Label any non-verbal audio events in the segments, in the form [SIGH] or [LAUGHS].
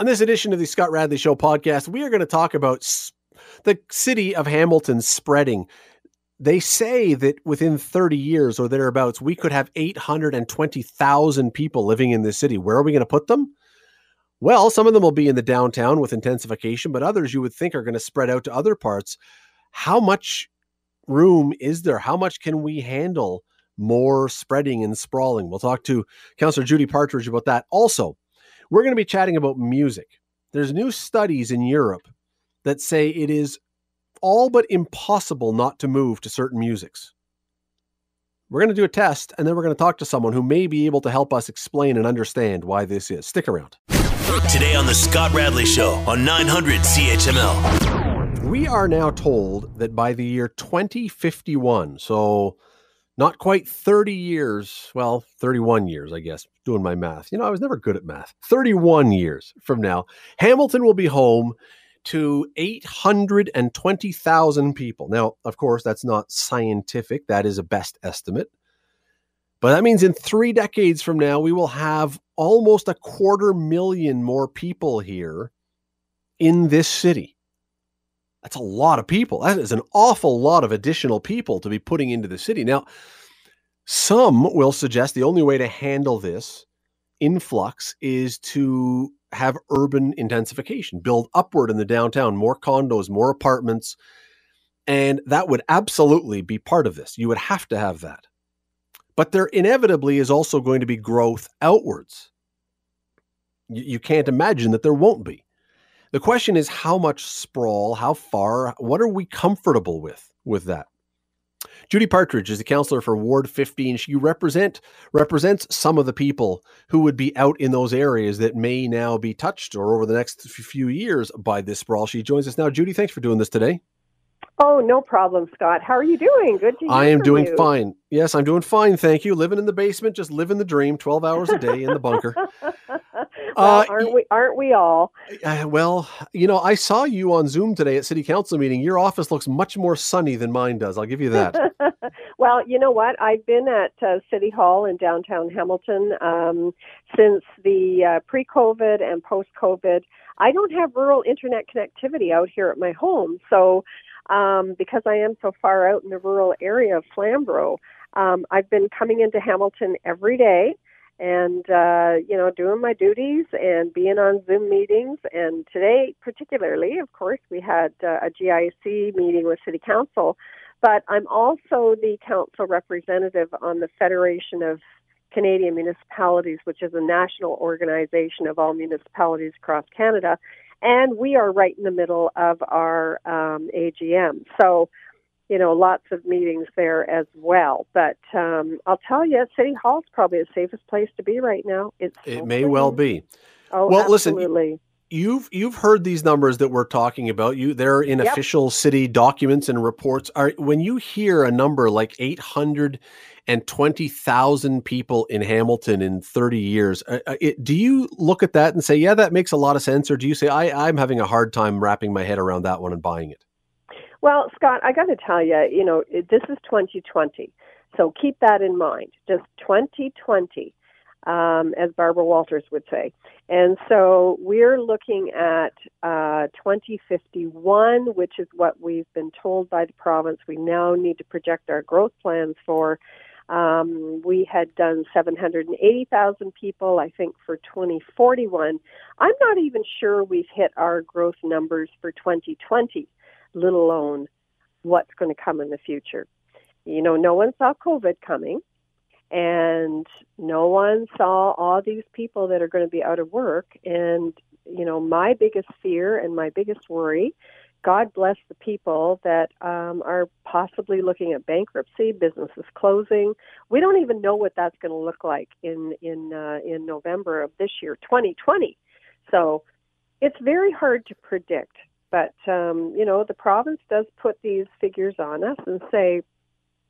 On this edition of the Scott Radley Show podcast, we are going to talk about the city of Hamilton spreading. They say that within 30 years or thereabouts, we could have 820,000 people living in this city. Where are we going to put them? Well, some of them will be in the downtown with intensification, but others you would think are going to spread out to other parts. How much room is there? How much can we handle more spreading and sprawling? We'll talk to Councillor Judi Partridge about that. Also, we're going to be chatting about music. There's new studies in Europe that say it is all but impossible not to move to certain musics. We're going to do a test and then we're going to talk to someone who may be able to help us explain and understand why this is. Stick around. Today on The Scott Radley Show on 900 CHML. We are now told that by the year 2051, so not quite 30 years, well, 31 years, I guess, doing my math. You know, I was never good at math. 31 years from now, Hamilton will be home to 820,000 people. Now, of course, that's not scientific, that is a best estimate. But that means in three decades from now, we will have almost a quarter million more people here in this city. That's a lot of people. That is an awful lot of additional people to be putting into the city. Now, some will suggest the only way to handle this influx is to have urban intensification, build upward in the downtown, more condos, more apartments. And that would absolutely be part of this. You would have to have that. But there inevitably is also going to be growth outwards. You can't imagine that there won't be. The question is how much sprawl, how far, what are we comfortable with with that? Judi Partridge is the councillor for Ward 15. She represent represents some of the people who would be out in those areas that may now be touched or over the next few years by this sprawl. She joins us now. Judi, thanks for doing this today. Oh, no problem, Scott. How are you doing? Good to I am doing you. fine. Yes, I'm doing fine. Thank you. Living in the basement, just living the dream, 12 hours a day in the bunker. [LAUGHS] well, uh, aren't we aren't we all? Uh, well, you know, I saw you on Zoom today at city council meeting. Your office looks much more sunny than mine does. I'll give you that. [LAUGHS] well, you know what? I've been at uh, City Hall in downtown Hamilton um, since the uh, pre-COVID and post-COVID. I don't have rural internet connectivity out here at my home, so um, because I am so far out in the rural area of Flamborough, um, I've been coming into Hamilton every day and uh, you know doing my duties and being on Zoom meetings. And today, particularly, of course, we had uh, a GIC meeting with City Council. But I'm also the council representative on the Federation of Canadian Municipalities, which is a national organization of all municipalities across Canada and we are right in the middle of our um, AGM. So, you know, lots of meetings there as well. But um, I'll tell you, City Hall is probably the safest place to be right now. It's it may well be. Oh, well, absolutely. listen. You've you've heard these numbers that we're talking about. You they're in yep. official city documents and reports. Are when you hear a number like eight hundred and twenty thousand people in Hamilton in 30 years. Uh, uh, it, do you look at that and say, yeah, that makes a lot of sense? Or do you say, I, I'm having a hard time wrapping my head around that one and buying it? Well, Scott, I got to tell you, you know, this is 2020. So keep that in mind. Just 2020, um, as Barbara Walters would say. And so we're looking at uh, 2051, which is what we've been told by the province we now need to project our growth plans for. Um, we had done 780,000 people, I think, for 2041. I'm not even sure we've hit our growth numbers for 2020, let alone what's going to come in the future. You know, no one saw COVID coming, and no one saw all these people that are going to be out of work. And, you know, my biggest fear and my biggest worry God bless the people that um, are possibly looking at bankruptcy, businesses closing. We don't even know what that's going to look like in in uh, in November of this year, 2020. So it's very hard to predict. But um, you know, the province does put these figures on us and say,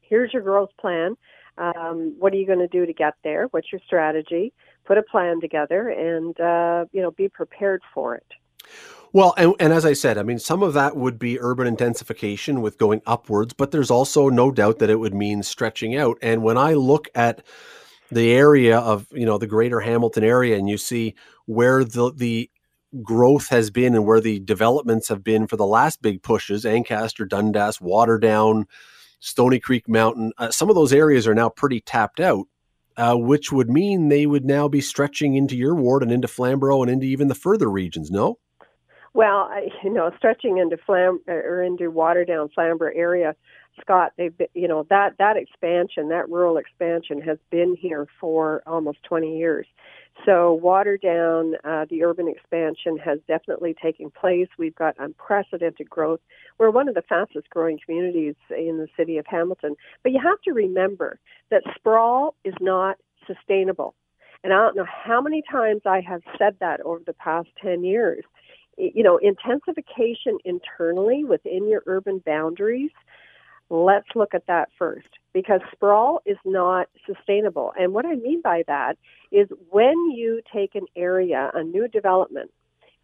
"Here's your growth plan. Um, what are you going to do to get there? What's your strategy? Put a plan together, and uh, you know, be prepared for it." Well, and, and as I said, I mean, some of that would be urban intensification with going upwards, but there's also no doubt that it would mean stretching out. And when I look at the area of, you know, the greater Hamilton area and you see where the, the growth has been and where the developments have been for the last big pushes, Ancaster, Dundas, Waterdown, Stoney Creek Mountain, uh, some of those areas are now pretty tapped out, uh, which would mean they would now be stretching into your ward and into Flamborough and into even the further regions, no? Well, I, [LAUGHS] you know, stretching into Flam or into Waterdown, Flamborough area, Scott, they've been, you know that that expansion, that rural expansion, has been here for almost 20 years. So Waterdown, uh, the urban expansion has definitely taken place. We've got unprecedented growth. We're one of the fastest growing communities in the city of Hamilton. But you have to remember that sprawl is not sustainable. And I don't know how many times I have said that over the past 10 years. You know, intensification internally within your urban boundaries Let's look at that first because sprawl is not sustainable. And what I mean by that is when you take an area, a new development,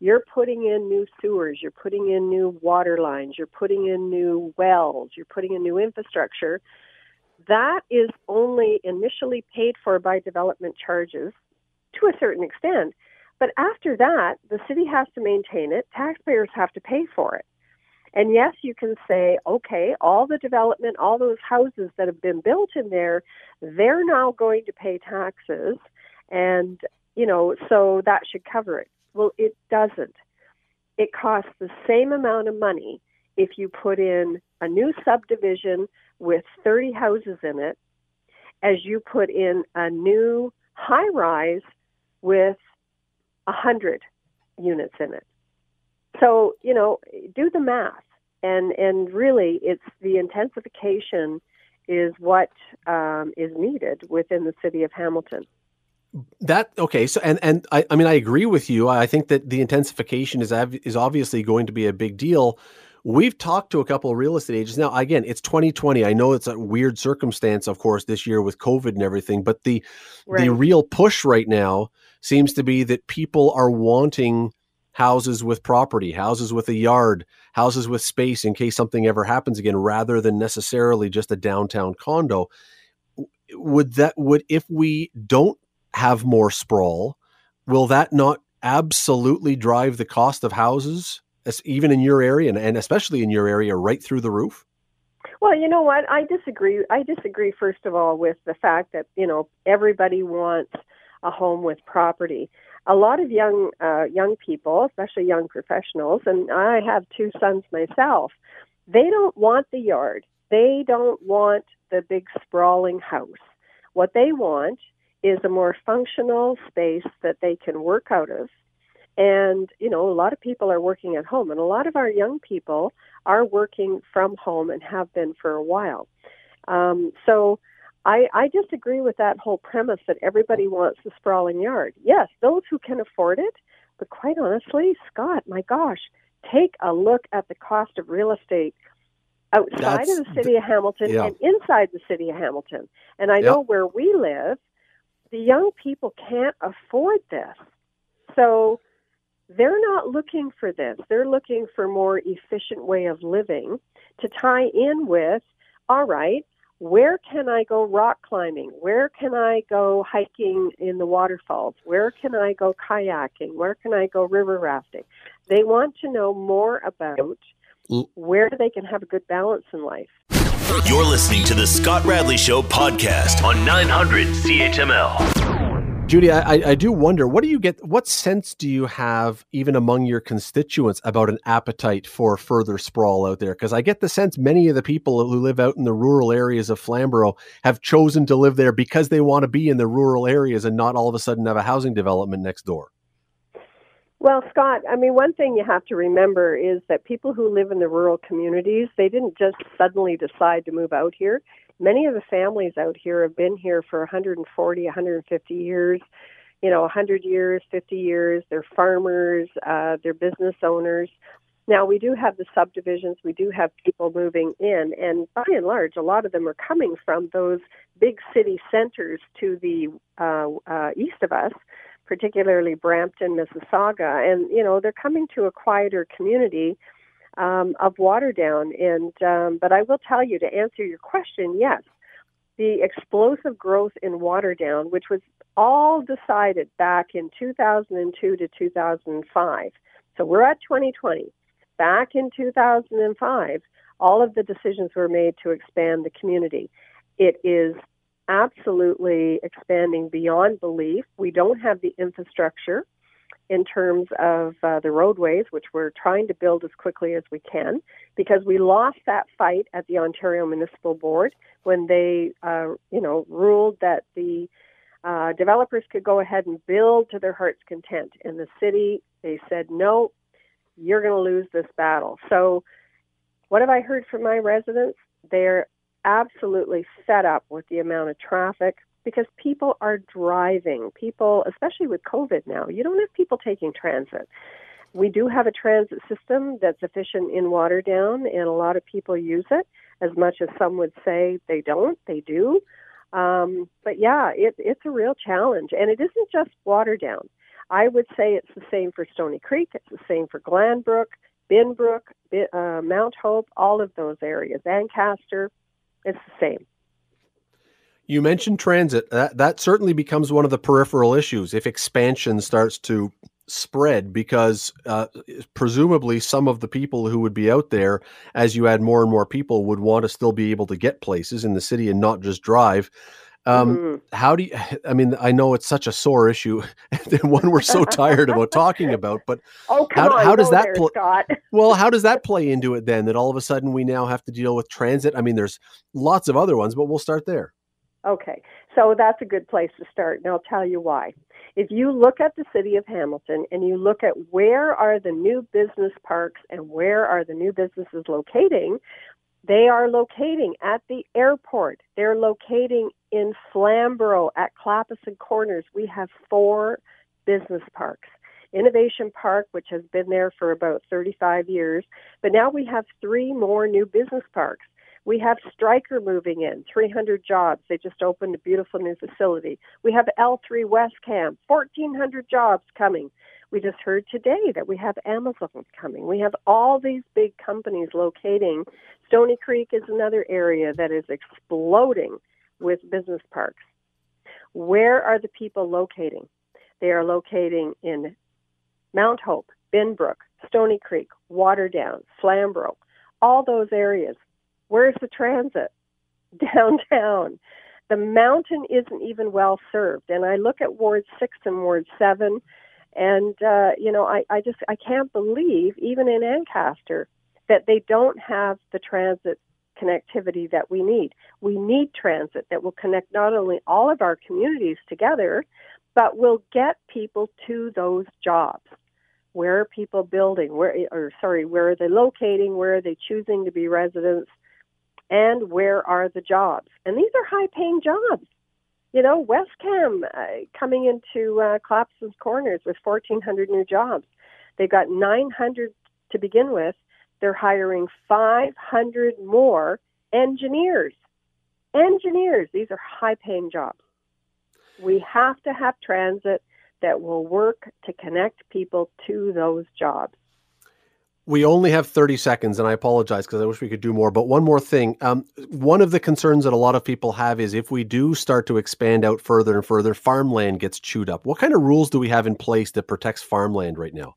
you're putting in new sewers, you're putting in new water lines, you're putting in new wells, you're putting in new infrastructure. That is only initially paid for by development charges to a certain extent. But after that, the city has to maintain it, taxpayers have to pay for it. And yes, you can say, okay, all the development, all those houses that have been built in there, they're now going to pay taxes. And, you know, so that should cover it. Well, it doesn't. It costs the same amount of money if you put in a new subdivision with 30 houses in it as you put in a new high rise with 100 units in it. So, you know, do the math. And, and really, it's the intensification is what um, is needed within the city of Hamilton. That okay, so and and I, I mean I agree with you. I think that the intensification is is obviously going to be a big deal. We've talked to a couple of real estate agents now. Again, it's 2020. I know it's a weird circumstance, of course, this year with COVID and everything. But the right. the real push right now seems to be that people are wanting houses with property, houses with a yard, houses with space in case something ever happens again, rather than necessarily just a downtown condo. Would that would if we don't have more sprawl, will that not absolutely drive the cost of houses, even in your area and, and especially in your area, right through the roof? Well, you know what? I disagree. I disagree first of all with the fact that you know everybody wants a home with property a lot of young uh, young people, especially young professionals, and I have two sons myself. They don't want the yard. They don't want the big sprawling house. What they want is a more functional space that they can work out of. And, you know, a lot of people are working at home, and a lot of our young people are working from home and have been for a while. Um, so, I, I disagree with that whole premise that everybody wants a sprawling yard. Yes, those who can afford it, but quite honestly, Scott, my gosh, take a look at the cost of real estate outside That's, of the city of Hamilton yeah. and inside the city of Hamilton. And I know where we live, the young people can't afford this. So they're not looking for this. They're looking for more efficient way of living to tie in with, all right, where can I go rock climbing? Where can I go hiking in the waterfalls? Where can I go kayaking? Where can I go river rafting? They want to know more about where they can have a good balance in life. You're listening to the Scott Radley Show podcast on 900 CHML. Judi, I, I do wonder, what do you get? What sense do you have, even among your constituents, about an appetite for further sprawl out there? Because I get the sense many of the people who live out in the rural areas of Flamborough have chosen to live there because they want to be in the rural areas and not all of a sudden have a housing development next door. Well, Scott, I mean, one thing you have to remember is that people who live in the rural communities, they didn't just suddenly decide to move out here many of the families out here have been here for 140, 150 years, you know, 100 years, 50 years. They're farmers, uh, they're business owners. Now, we do have the subdivisions, we do have people moving in, and by and large, a lot of them are coming from those big city centers to the uh, uh, east of us, particularly Brampton, Mississauga. And, you know, they're coming to a quieter community um, of Waterdown. And um, but I will tell you to answer your question, yes, the explosive growth in Waterdown, which was all decided back in 2002 to 2005. So we're at 2020. Back in 2005, all of the decisions were made to expand the community. It is absolutely expanding beyond belief. We don't have the infrastructure in terms of uh, the roadways, which we're trying to build as quickly as we can, because we lost that fight at the Ontario Municipal Board when they, uh, you know, ruled that the uh, developers could go ahead and build to their heart's content. In the city, they said, no, you're going to lose this battle. So, what have I heard from my residents? They're absolutely fed up with the amount of traffic because people are driving. People, especially with COVID now, you don't have people taking transit. We do have a transit system that's efficient in Waterdown, and a lot of people use it. As much as some would say they don't, they do. Um, but yeah, it, it's a real challenge, and it isn't just Waterdown. I would say it's the same for Stoney Creek. It's the same for Glanbrook, Binbrook, uh, Mount Hope, all of those areas. Ancaster, it's the same. You mentioned transit. That that certainly becomes one of the peripheral issues if expansion starts to spread because uh, presumably some of the people who would be out there as you add more and more people would want to still be able to get places in the city and not just drive um, mm-hmm. how do you [SIGHS] i mean i know it's such a sore issue [LAUGHS] and one we're so tired about talking [LAUGHS] about but oh, how, on, how does that there, pl- [LAUGHS] well how does that play into it then that all of a sudden we now have to deal with transit i mean there's lots of other ones but we'll start there okay so that's a good place to start and i'll tell you why if you look at the city of Hamilton and you look at where are the new business parks and where are the new businesses locating, they are locating at the airport. They're locating in Flamborough at Clappison Corners. We have four business parks. Innovation Park, which has been there for about 35 years, but now we have three more new business parks. We have Stryker moving in, 300 jobs. They just opened a beautiful new facility. We have L3 WESCAM, 1,400 jobs coming. We just heard today that we have Amazon coming. We have all these big companies locating. Stoney Creek is another area that is exploding with business parks. Where are the people locating? They are locating in Mount Hope, Binbrook, Stoney Creek, Waterdown, Flamborough, all those areas. Where's the transit? [LAUGHS] Downtown. The mountain isn't even well served. And I look at Ward 6 and Ward 7, and, uh, you know, I, I just, I can't believe, even in Ancaster, that they don't have the transit connectivity that we need. We need transit that will connect not only all of our communities together, but will get people to those jobs. Where are people building? Where, or sorry, where are they locating? Where are they choosing to be residents? And where are the jobs? And these are high paying jobs. You know, WESCAM uh, coming into uh, Clappison's Corners with 1,400 new jobs. They've got 900 to begin with. They're hiring 500 more engineers. Engineers, these are high paying jobs. We have to have transit that will work to connect people to those jobs we only have 30 seconds and i apologize because i wish we could do more but one more thing. Um, one of the concerns that a lot of people have is if we do start to expand out further and further farmland gets chewed up. What kind of rules do we have in place that protects farmland right now?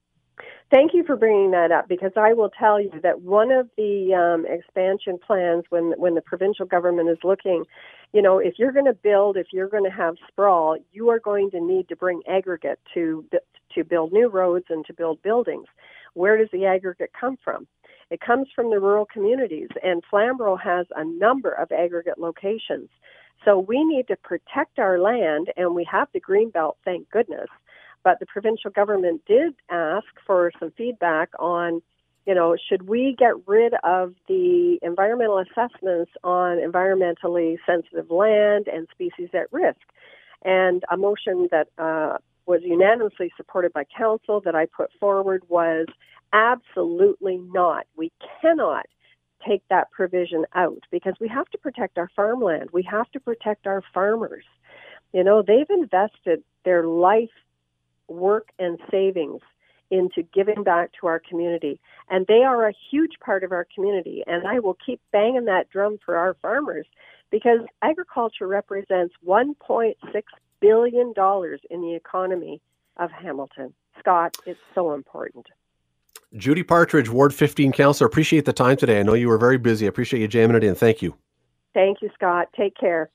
Thank you for bringing that up because I will tell you that one of the um, expansion plans when when the provincial government is looking, you know, if you're going to build, if you're going to have sprawl, you are going to need to bring aggregate to to build new roads and to build buildings. Where does the aggregate come from? It comes from the rural communities, and Flamborough has a number of aggregate locations. So we need to protect our land, and we have the Greenbelt, thank goodness. But the provincial government did ask for some feedback on, you know, should we get rid of the environmental assessments on environmentally sensitive land and species at risk? And a motion that uh, was unanimously supported by council that I put forward was absolutely not. We cannot take that provision out because we have to protect our farmland. We have to protect our farmers. You know, they've invested their life, work, and savings into giving back to our community. And they are a huge part of our community. And I will keep banging that drum for our farmers because agriculture represents 1.6 billion dollars in the economy of Hamilton. Scott, it's so important. Judi Partridge, Ward 15 Councillor, appreciate the time today. I know you were very busy. I appreciate you jamming it in. Thank you. Thank you, Scott. Take care.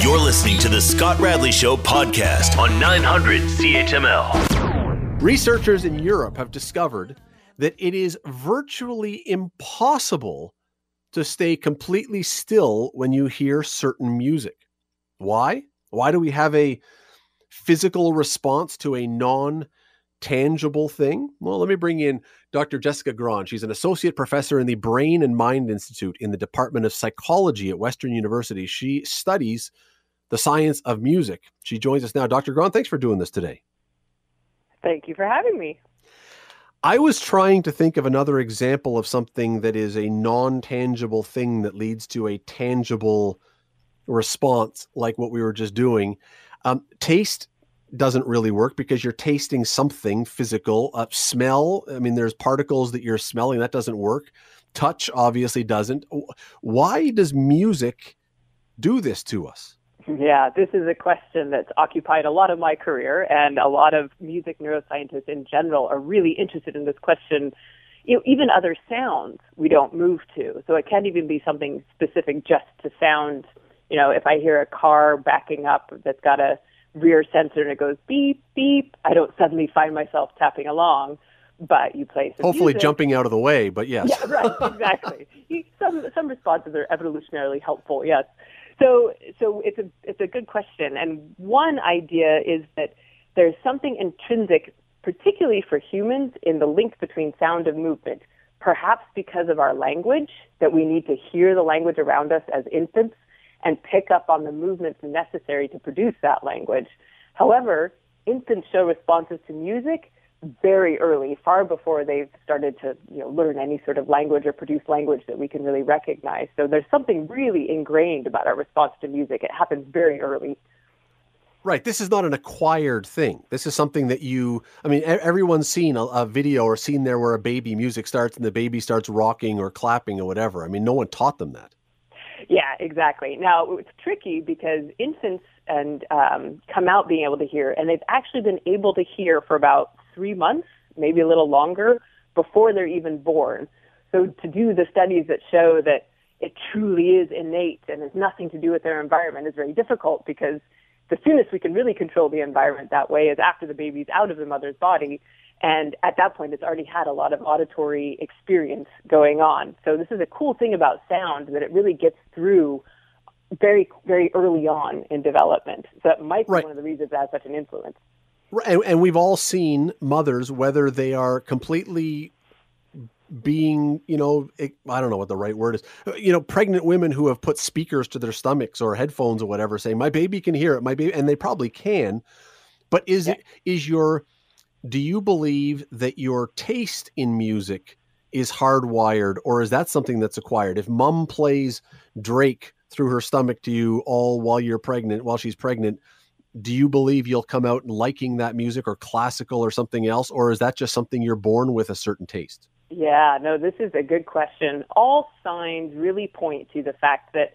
You're listening to the Scott Radley Show podcast on 900 CHML. Researchers in Europe have discovered that it is virtually impossible to stay completely still when you hear certain music. Why? Why do we have a physical response to a non tangible thing? Well, let me bring in Dr. Jessica Grahn. She's an associate professor in the Brain and Mind Institute in the Department of Psychology at Western University. She studies the science of music. She joins us now. Dr. Grahn, thanks for doing this today. Thank you for having me. I was trying to think of another example of something that is a non tangible thing that leads to a tangible response, like what we were just doing. Um, taste doesn't really work because you're tasting something physical. Uh, smell, I mean, there's particles that you're smelling, that doesn't work. Touch obviously doesn't. Why does music do this to us? Yeah, this is a question that's occupied a lot of my career, and a lot of music neuroscientists in general are really interested in this question. You know, even other sounds we don't move to, so it can't even be something specific just to sound. You know, if I hear a car backing up that's got a rear sensor and it goes beep beep, I don't suddenly find myself tapping along. But you play some hopefully music. jumping out of the way. But yes, yeah, right, exactly. [LAUGHS] some some responses are evolutionarily helpful. Yes. So, so it's a it's a good question, and one idea is that there's something intrinsic, particularly for humans, in the link between sound and movement. Perhaps because of our language, that we need to hear the language around us as infants and pick up on the movements necessary to produce that language. However, infants show responses to music very early, far before they've started to you know, learn any sort of language or produce language that we can really recognize. So there's something really ingrained about our response to music. It happens very early. Right. This is not an acquired thing. This is something that you, I mean, everyone's seen a, a, video or seen there where a baby music starts and the baby starts rocking or clapping or whatever. I mean, no one taught them that. Exactly. Now, it's tricky because infants and um, come out being able to hear, and they've actually been able to hear for about three months, maybe a little longer, before they're even born. So to do the studies that show that it truly is innate and has nothing to do with their environment is very difficult because the soonest we can really control the environment that way is after the baby's out of the mother's body. And at that point, it's already had a lot of auditory experience going on. So this is a cool thing about sound that it really gets through very, very early on in development. So that might be right. one of the reasons it has such an influence. And, and we've all seen mothers, whether they are completely being, you know, I don't know what the right word is, you know, pregnant women who have put speakers to their stomachs or headphones or whatever, saying, "My baby can hear it." My baby, and they probably can. But is yeah. it is your? Do you believe that your taste in music is hardwired, or is that something that's acquired? If mom plays Drake through her stomach to you all while you're pregnant, while she's pregnant, do you believe you'll come out liking that music or classical or something else, or is that just something you're born with a certain taste? Yeah, no, this is a good question. All signs really point to the fact that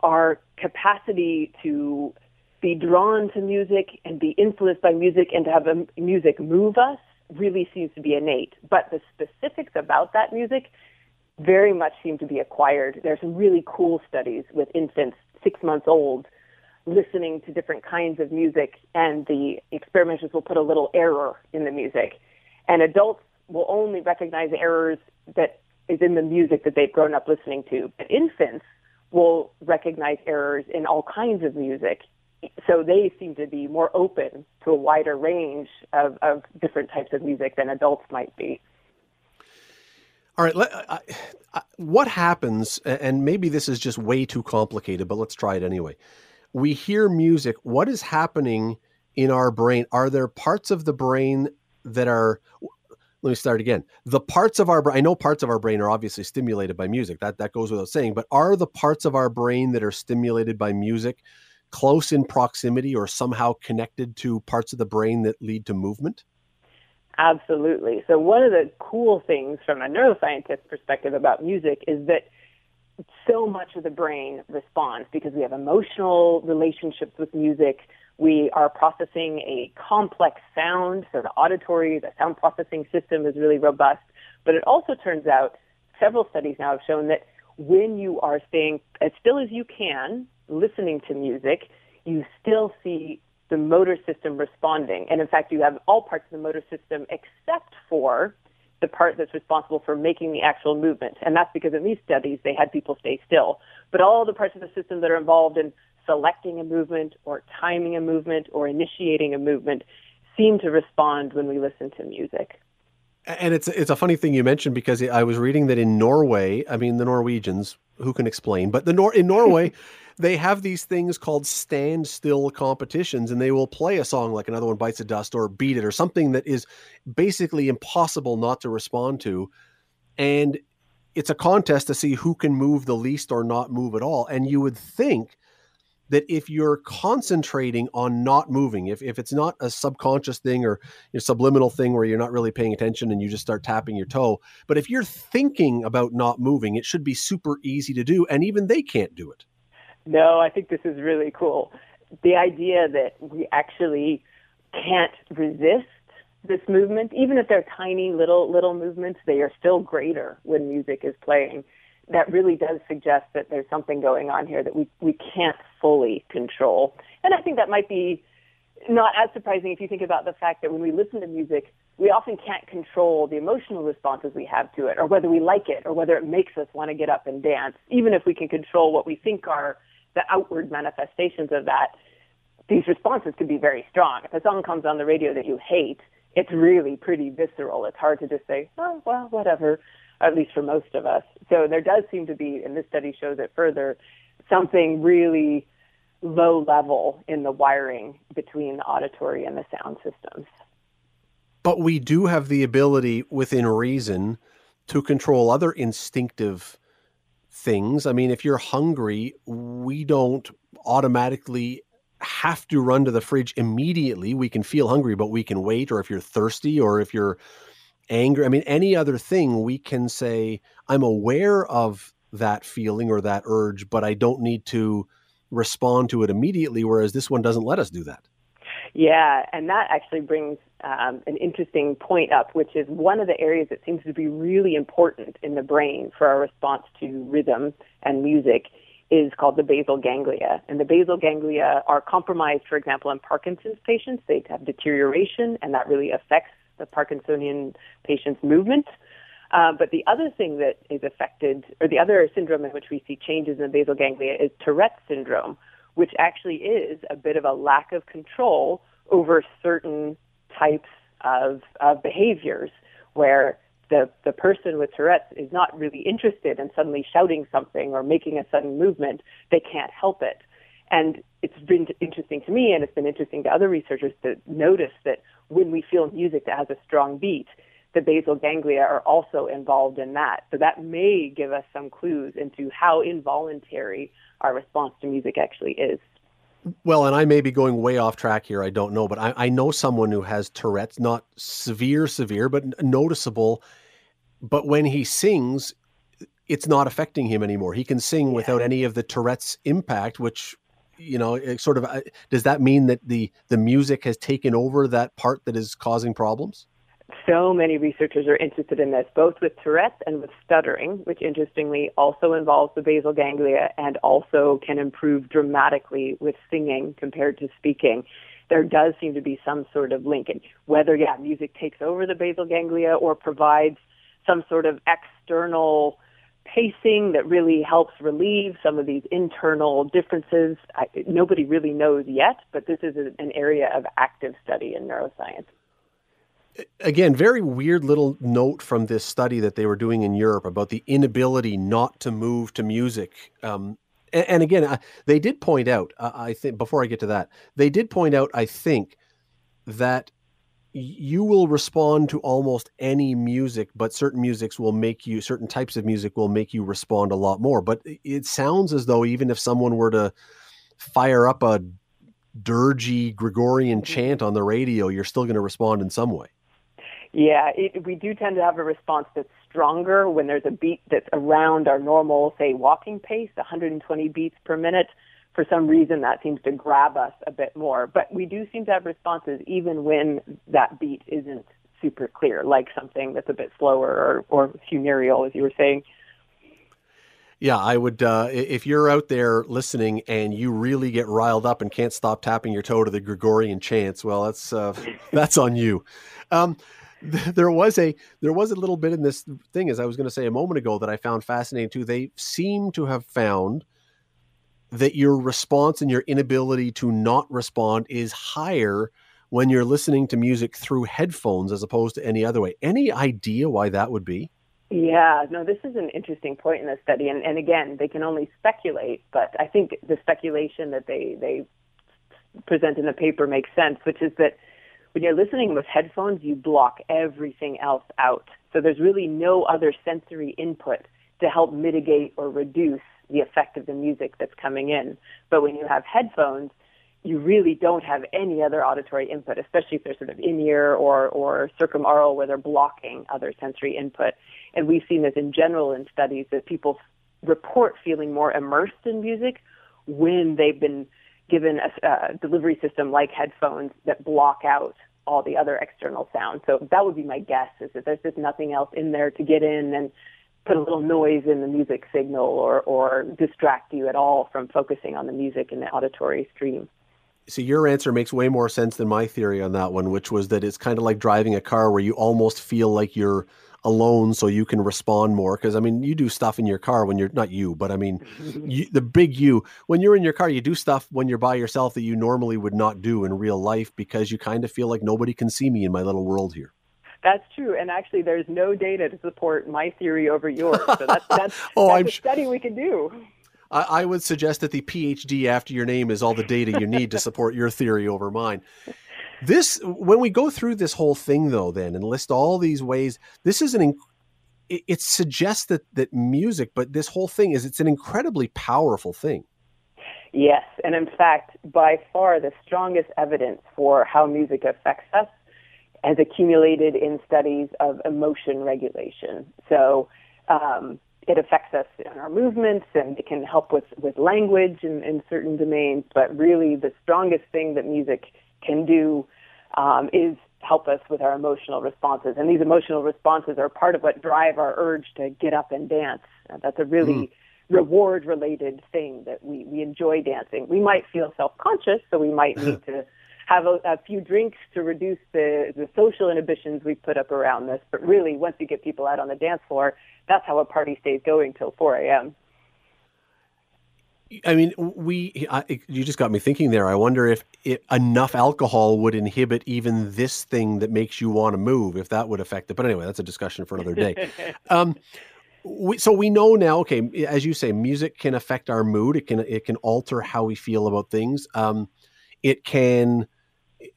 our capacity to be drawn to music and be influenced by music and to have a, music move us really seems to be innate. But the specifics about that music very much seem to be acquired. There's some really cool studies with infants six months old listening to different kinds of music, and the experimenters will put a little error in the music. And adults will only recognize errors that is in the music that they've grown up listening to. But infants will recognize errors in all kinds of music. So they seem to be more open to a wider range of, of different types of music than adults might be. All right. Let, uh, uh, what happens, and maybe this is just way too complicated, but let's try it anyway we hear music. What is happening in our brain? Are there parts of the brain that are let me start again. The parts of our brain, I know parts of our brain are obviously stimulated by music. That that goes without saying, but are the parts of our brain that are stimulated by music close in proximity or somehow connected to parts of the brain that lead to movement? Absolutely. So one of the cool things from a neuroscientist perspective about music is that so much of the brain responds because we have emotional relationships with music. We are processing a complex sound, so the auditory, the sound processing system is really robust. But it also turns out, several studies now have shown that when you are staying as still as you can, listening to music, you still see the motor system responding. And in fact, you have all parts of the motor system except for the part that's responsible for making the actual movement. And that's because in these studies, they had people stay still. But all the parts of the system that are involved in selecting a movement or timing a movement or initiating a movement seem to respond when we listen to music. And it's it's a funny thing you mentioned because I was reading that in Norway, I mean the Norwegians, who can explain, but the Nor in Norway, [LAUGHS] they have these things called standstill competitions, and they will play a song like another one bites the dust or beat it or something that is basically impossible not to respond to, and it's a contest to see who can move the least or not move at all. And you would think that if you're concentrating on not moving, if, if it's not a subconscious thing or subliminal thing where you're not really paying attention and you just start tapping your toe, but if you're thinking about not moving, it should be super easy to do. And even they can't do it. No, I think this is really cool. The idea that we actually can't resist this movement, even if they're tiny little little movements, they are still greater when music is playing that really does suggest that there's something going on here that we, we can't fully control. And I think that might be not as surprising if you think about the fact that when we listen to music, we often can't control the emotional responses we have to it, or whether we like it, or whether it makes us want to get up and dance. Even if we can control what we think are the outward manifestations of that, these responses can be very strong. If a song comes on the radio that you hate, it's really pretty visceral. It's hard to just say, oh, well, whatever at least for most of us. So there does seem to be, and this study shows it further, something really low level in the wiring between the auditory and the sound systems. But we do have the ability within reason to control other instinctive things. I mean, if you're hungry, we don't automatically have to run to the fridge immediately. We can feel hungry, but we can wait. Or if you're thirsty, or if you're angry, I mean, any other thing we can say, I'm aware of that feeling or that urge, but I don't need to respond to it immediately. Whereas this one doesn't let us do that. Yeah, and that actually brings um, an interesting point up, which is one of the areas that seems to be really important in the brain for our response to rhythm and music is called the basal ganglia. And the basal ganglia are compromised, for example, in Parkinson's patients. They have deterioration, and that really affects the Parkinsonian patient's movement. Uh, but the other thing that is affected, or the other syndrome in which we see changes in the basal ganglia is Tourette's syndrome, which actually is a bit of a lack of control over certain types of, of behaviors where the, the person with Tourette's is not really interested in suddenly shouting something or making a sudden movement. They can't help it. And it's been interesting to me, and it's been interesting to other researchers to notice that when we feel music that has a strong beat, the basal ganglia are also involved in that. So that may give us some clues into how involuntary our response to music actually is. Well, and I may be going way off track here. I don't know, but I, I know someone who has Tourette's, not severe, severe, but noticeable. But when he sings, it's not affecting him anymore. He can sing yeah. without any of the Tourette's impact, which you know, sort of, uh, does that mean that the the music has taken over that part that is causing problems? So many researchers are interested in this, both with Tourette's and with stuttering, which interestingly also involves the basal ganglia and also can improve dramatically with singing compared to speaking. There does seem to be some sort of link, and whether yeah, music takes over the basal ganglia or provides some sort of external pacing that really helps relieve some of these internal differences. I, nobody really knows yet, but this is an area of active study in neuroscience. Again, very weird little note from this study that they were doing in Europe about the inability not to move to music. Um, and, and, again, uh, they did point out, uh, I think, before I get to that, they did point out, I think, that you will respond to almost any music, but certain musics will make you, certain types of music will make you respond a lot more. But it sounds as though even if someone were to fire up a dirgy Gregorian chant on the radio, you're still going to respond in some way. Yeah, it, we do tend to have a response that's stronger when there's a beat that's around our normal, say, walking pace, 120 beats per minute. For some reason, that seems to grab us a bit more. But we do seem to have responses even when that beat isn't super clear, like something that's a bit slower or, or funereal, as you were saying. Yeah, I would. Uh, if you're out there listening and you really get riled up and can't stop tapping your toe to the Gregorian chants, well, that's uh, [LAUGHS] that's on you. Um, [LAUGHS] there was a there was a little bit in this thing, as I was going to say a moment ago, that I found fascinating too. They seem to have found that your response and your inability to not respond is higher when you're listening to music through headphones as opposed to any other way. Any idea why that would be? Yeah, no, this is an interesting point in the study, and, and again, they can only speculate, but I think the speculation that they they present in the paper makes sense, which is that when you're listening with headphones, you block everything else out. So there's really no other sensory input to help mitigate or reduce the effect of the music that's coming in. But when you have headphones, you really don't have any other auditory input, especially if they're sort of in ear or, or circumaural where they're blocking other sensory input. And we've seen this in general in studies that people report feeling more immersed in music when they've been given a, a delivery system like headphones that block out all the other external sounds. So that would be my guess is that there's just nothing else in there to get in and put a little noise in the music signal or, or distract you at all from focusing on the music in the auditory stream so your answer makes way more sense than my theory on that one, which was that it's kind of like driving a car where you almost feel like you're alone so you can respond more because i mean you do stuff in your car when you're not you but i mean [LAUGHS] you, the big you when you're in your car you do stuff when you're by yourself that you normally would not do in real life because you kind of feel like nobody can see me in my little world here that's true, and actually, there's no data to support my theory over yours. So that's [LAUGHS] that's, oh, that's I'm a study we can do. I, I would suggest that the PhD after your name is all the data you need to support your theory over mine. This, when we go through this whole thing, though, then and list all these ways, this is an it, it suggests that that music, but this whole thing is it's an incredibly powerful thing. Yes, and in fact, by far the strongest evidence for how music affects us has accumulated in studies of emotion regulation. So, um, it affects us in our movements and it can help with, with language in, in certain domains. But really, the strongest thing that music can do um, is help us with our emotional responses. And these emotional responses are part of what drive our urge to get up and dance. Uh, that's a really mm. reward related thing that we, we enjoy dancing. We might feel self conscious, so we might need [LAUGHS] to have a, a, few drinks to reduce the, the social inhibitions we put up around this. But really, once you get people out on the dance floor, that's how a party stays going till 4 a.m. I mean, we. I, you just got me thinking there. I wonder if it, enough alcohol would inhibit even this thing that makes you want to move. If that would affect it. But anyway, that's a discussion for another day. [LAUGHS] um, we, so we know now. Okay, as you say, music can affect our mood. It can it can alter how we feel about things. Um, it can.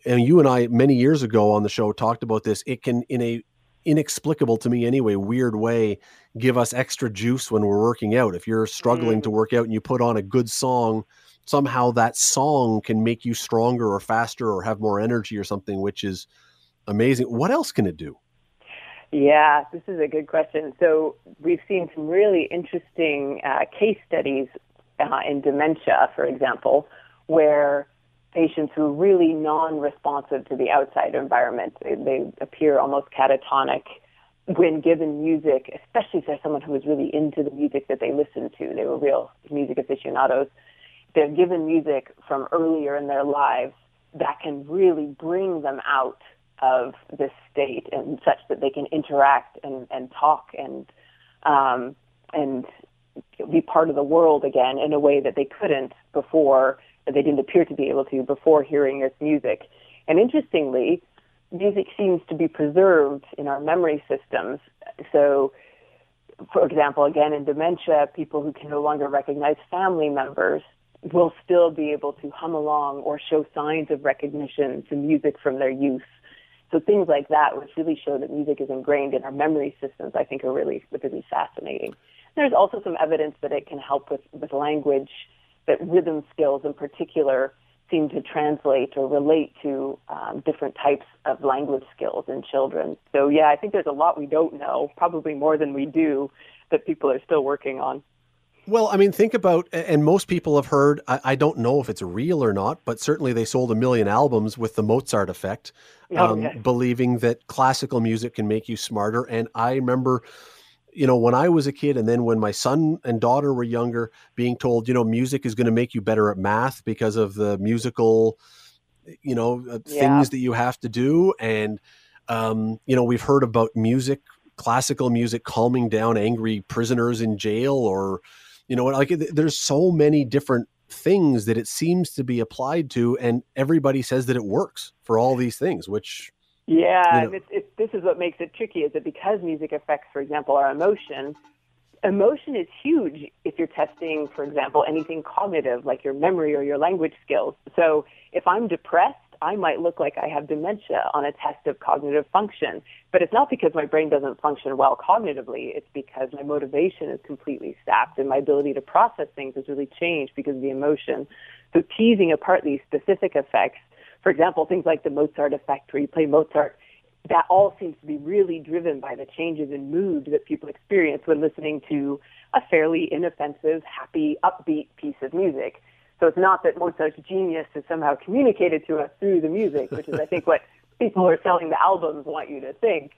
And you and I many years ago on the show talked about this. It can, in a inexplicable to me anyway, weird way, give us extra juice when we're working out. If you're struggling mm. to work out and you put on a good song, somehow that song can make you stronger or faster or have more energy or something, which is amazing. What else can it do? Yeah, this is a good question. So we've seen some really interesting uh, case studies uh, in dementia, for example, where patients who are really non-responsive to the outside environment. They, they appear almost catatonic when given music, especially if they're someone who is really into the music that they listen to. They were real music aficionados. They're given music from earlier in their lives that can really bring them out of this state and such that they can interact and, and talk and um, and be part of the world again in a way that they couldn't before they didn't appear to be able to before hearing this music. And interestingly, music seems to be preserved in our memory systems. So, for example, again, in dementia, people who can no longer recognize family members will still be able to hum along or show signs of recognition to music from their youth. So things like that, which really show that music is ingrained in our memory systems, I think are really, really fascinating. There's also some evidence that it can help with, with language that rhythm skills in particular seem to translate or relate to um, different types of language skills in children. So, yeah, I think there's a lot we don't know, probably more than we do, that people are still working on. Well, I mean, think about, and most people have heard, I, I, don't know if it's real or not, but certainly they sold a million albums with the Mozart effect, oh, um, believing that classical music can make you smarter. And I remember, you know, when I was a kid, and then when my son and daughter were younger, being told, you know, music is going to make you better at math because of the musical, you know, uh, yeah. things that you have to do. And, um, you know, we've heard about music, classical music calming down angry prisoners in jail or, you know, like there's so many different things that it seems to be applied to, and everybody says that it works for all these things, which yeah, you know. it's, it's, this is what makes it tricky is that because music affects, for example, our emotion, emotion is huge if you're testing, for example, anything cognitive like your memory or your language skills. So if I'm depressed, I might look like I have dementia on a test of cognitive function. But it's not because my brain doesn't function well cognitively. It's because my motivation is completely sapped and my ability to process things has really changed because of the emotion. So teasing apart these specific effects, for example, things like the Mozart effect where you play Mozart, that all seems to be really driven by the changes in mood that people experience when listening to a fairly inoffensive, happy, upbeat piece of music. So it's not that Mozart's genius is somehow communicated to us through the music, which is, I think, what [LAUGHS] people who are selling the albums want you to think.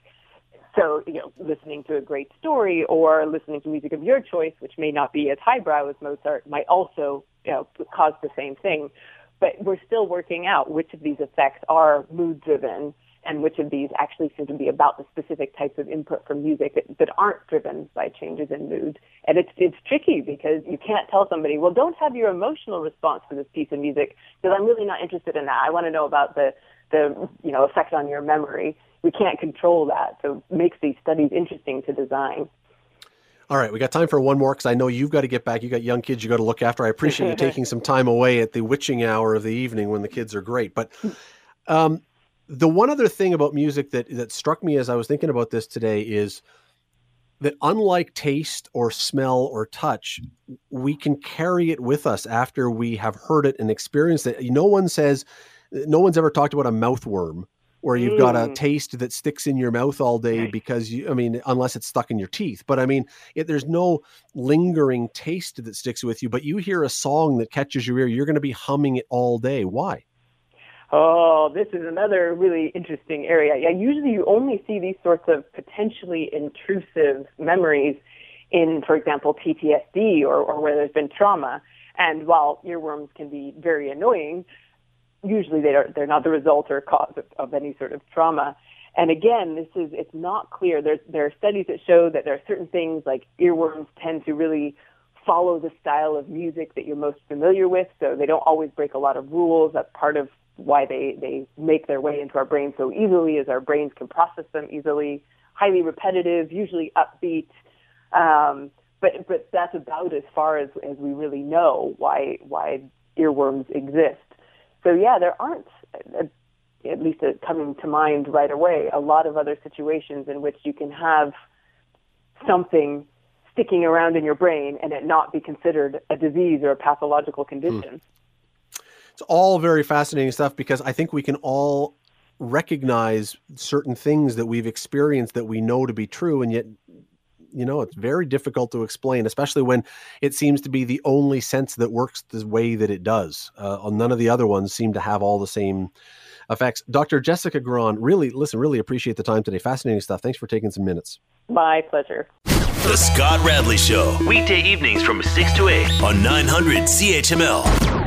So, you know, listening to a great story or listening to music of your choice, which may not be as highbrow as Mozart, might also, you know, cause the same thing. But we're still working out which of these effects are mood driven and which of these actually seem to be about the specific types of input from music that, that aren't driven by changes in mood. And it's it's tricky because you can't tell somebody, well, don't have your emotional response to this piece of music because I'm really not interested in that. I want to know about the the you know effect on your memory. We can't control that, so it makes these studies interesting to design. All right, we got time for one more because I know you've got to get back. You got young kids you got to look after. I appreciate you [LAUGHS] taking some time away at the witching hour of the evening when the kids are great. But um, the one other thing about music that that struck me as I was thinking about this today is that unlike taste or smell or touch, we can carry it with us after we have heard it and experienced it. No one says, no one's ever talked about a mouth where you've mm. got a mm. taste that sticks in your mouth all day right. because you, I mean, unless it's stuck in your teeth. But I mean, it, there's no lingering taste that sticks with you. But you hear a song that catches your ear, you're going to be humming it all day. Why? Oh, this is another really interesting area. Yeah, usually you only see these sorts of potentially intrusive memories in, for example, PTSD or, or where there's been trauma. And while earworms can be very annoying, usually they are, they're not the result or cause of, of any sort of trauma. And again, this is, it's not clear. There's, there are studies that show that there are certain things like earworms tend to really follow the style of music that you're most familiar with. So they don't always break a lot of rules. That's part of why they, they make their way into our brain so easily as our brains can process them easily, highly repetitive, usually upbeat. Um, but, but that's about as far as, as we really know why, why earworms exist. So yeah, there aren't, at least coming to mind right away, a lot of other situations in which you can have something sticking around in your brain and it not be considered a disease or a pathological condition. Hmm. It's all very fascinating stuff because I think we can all recognize certain things that we've experienced that we know to be true and yet you know it's very difficult to explain especially when it seems to be the only sense that works the way that it does. Uh, none of the other ones seem to have all the same effects. Dr jessica Grahn really listen really appreciate the time today. Fascinating stuff. Thanks for taking some minutes. My pleasure. The scott radley show. Weekday evenings from 6 to 8 on 900 chml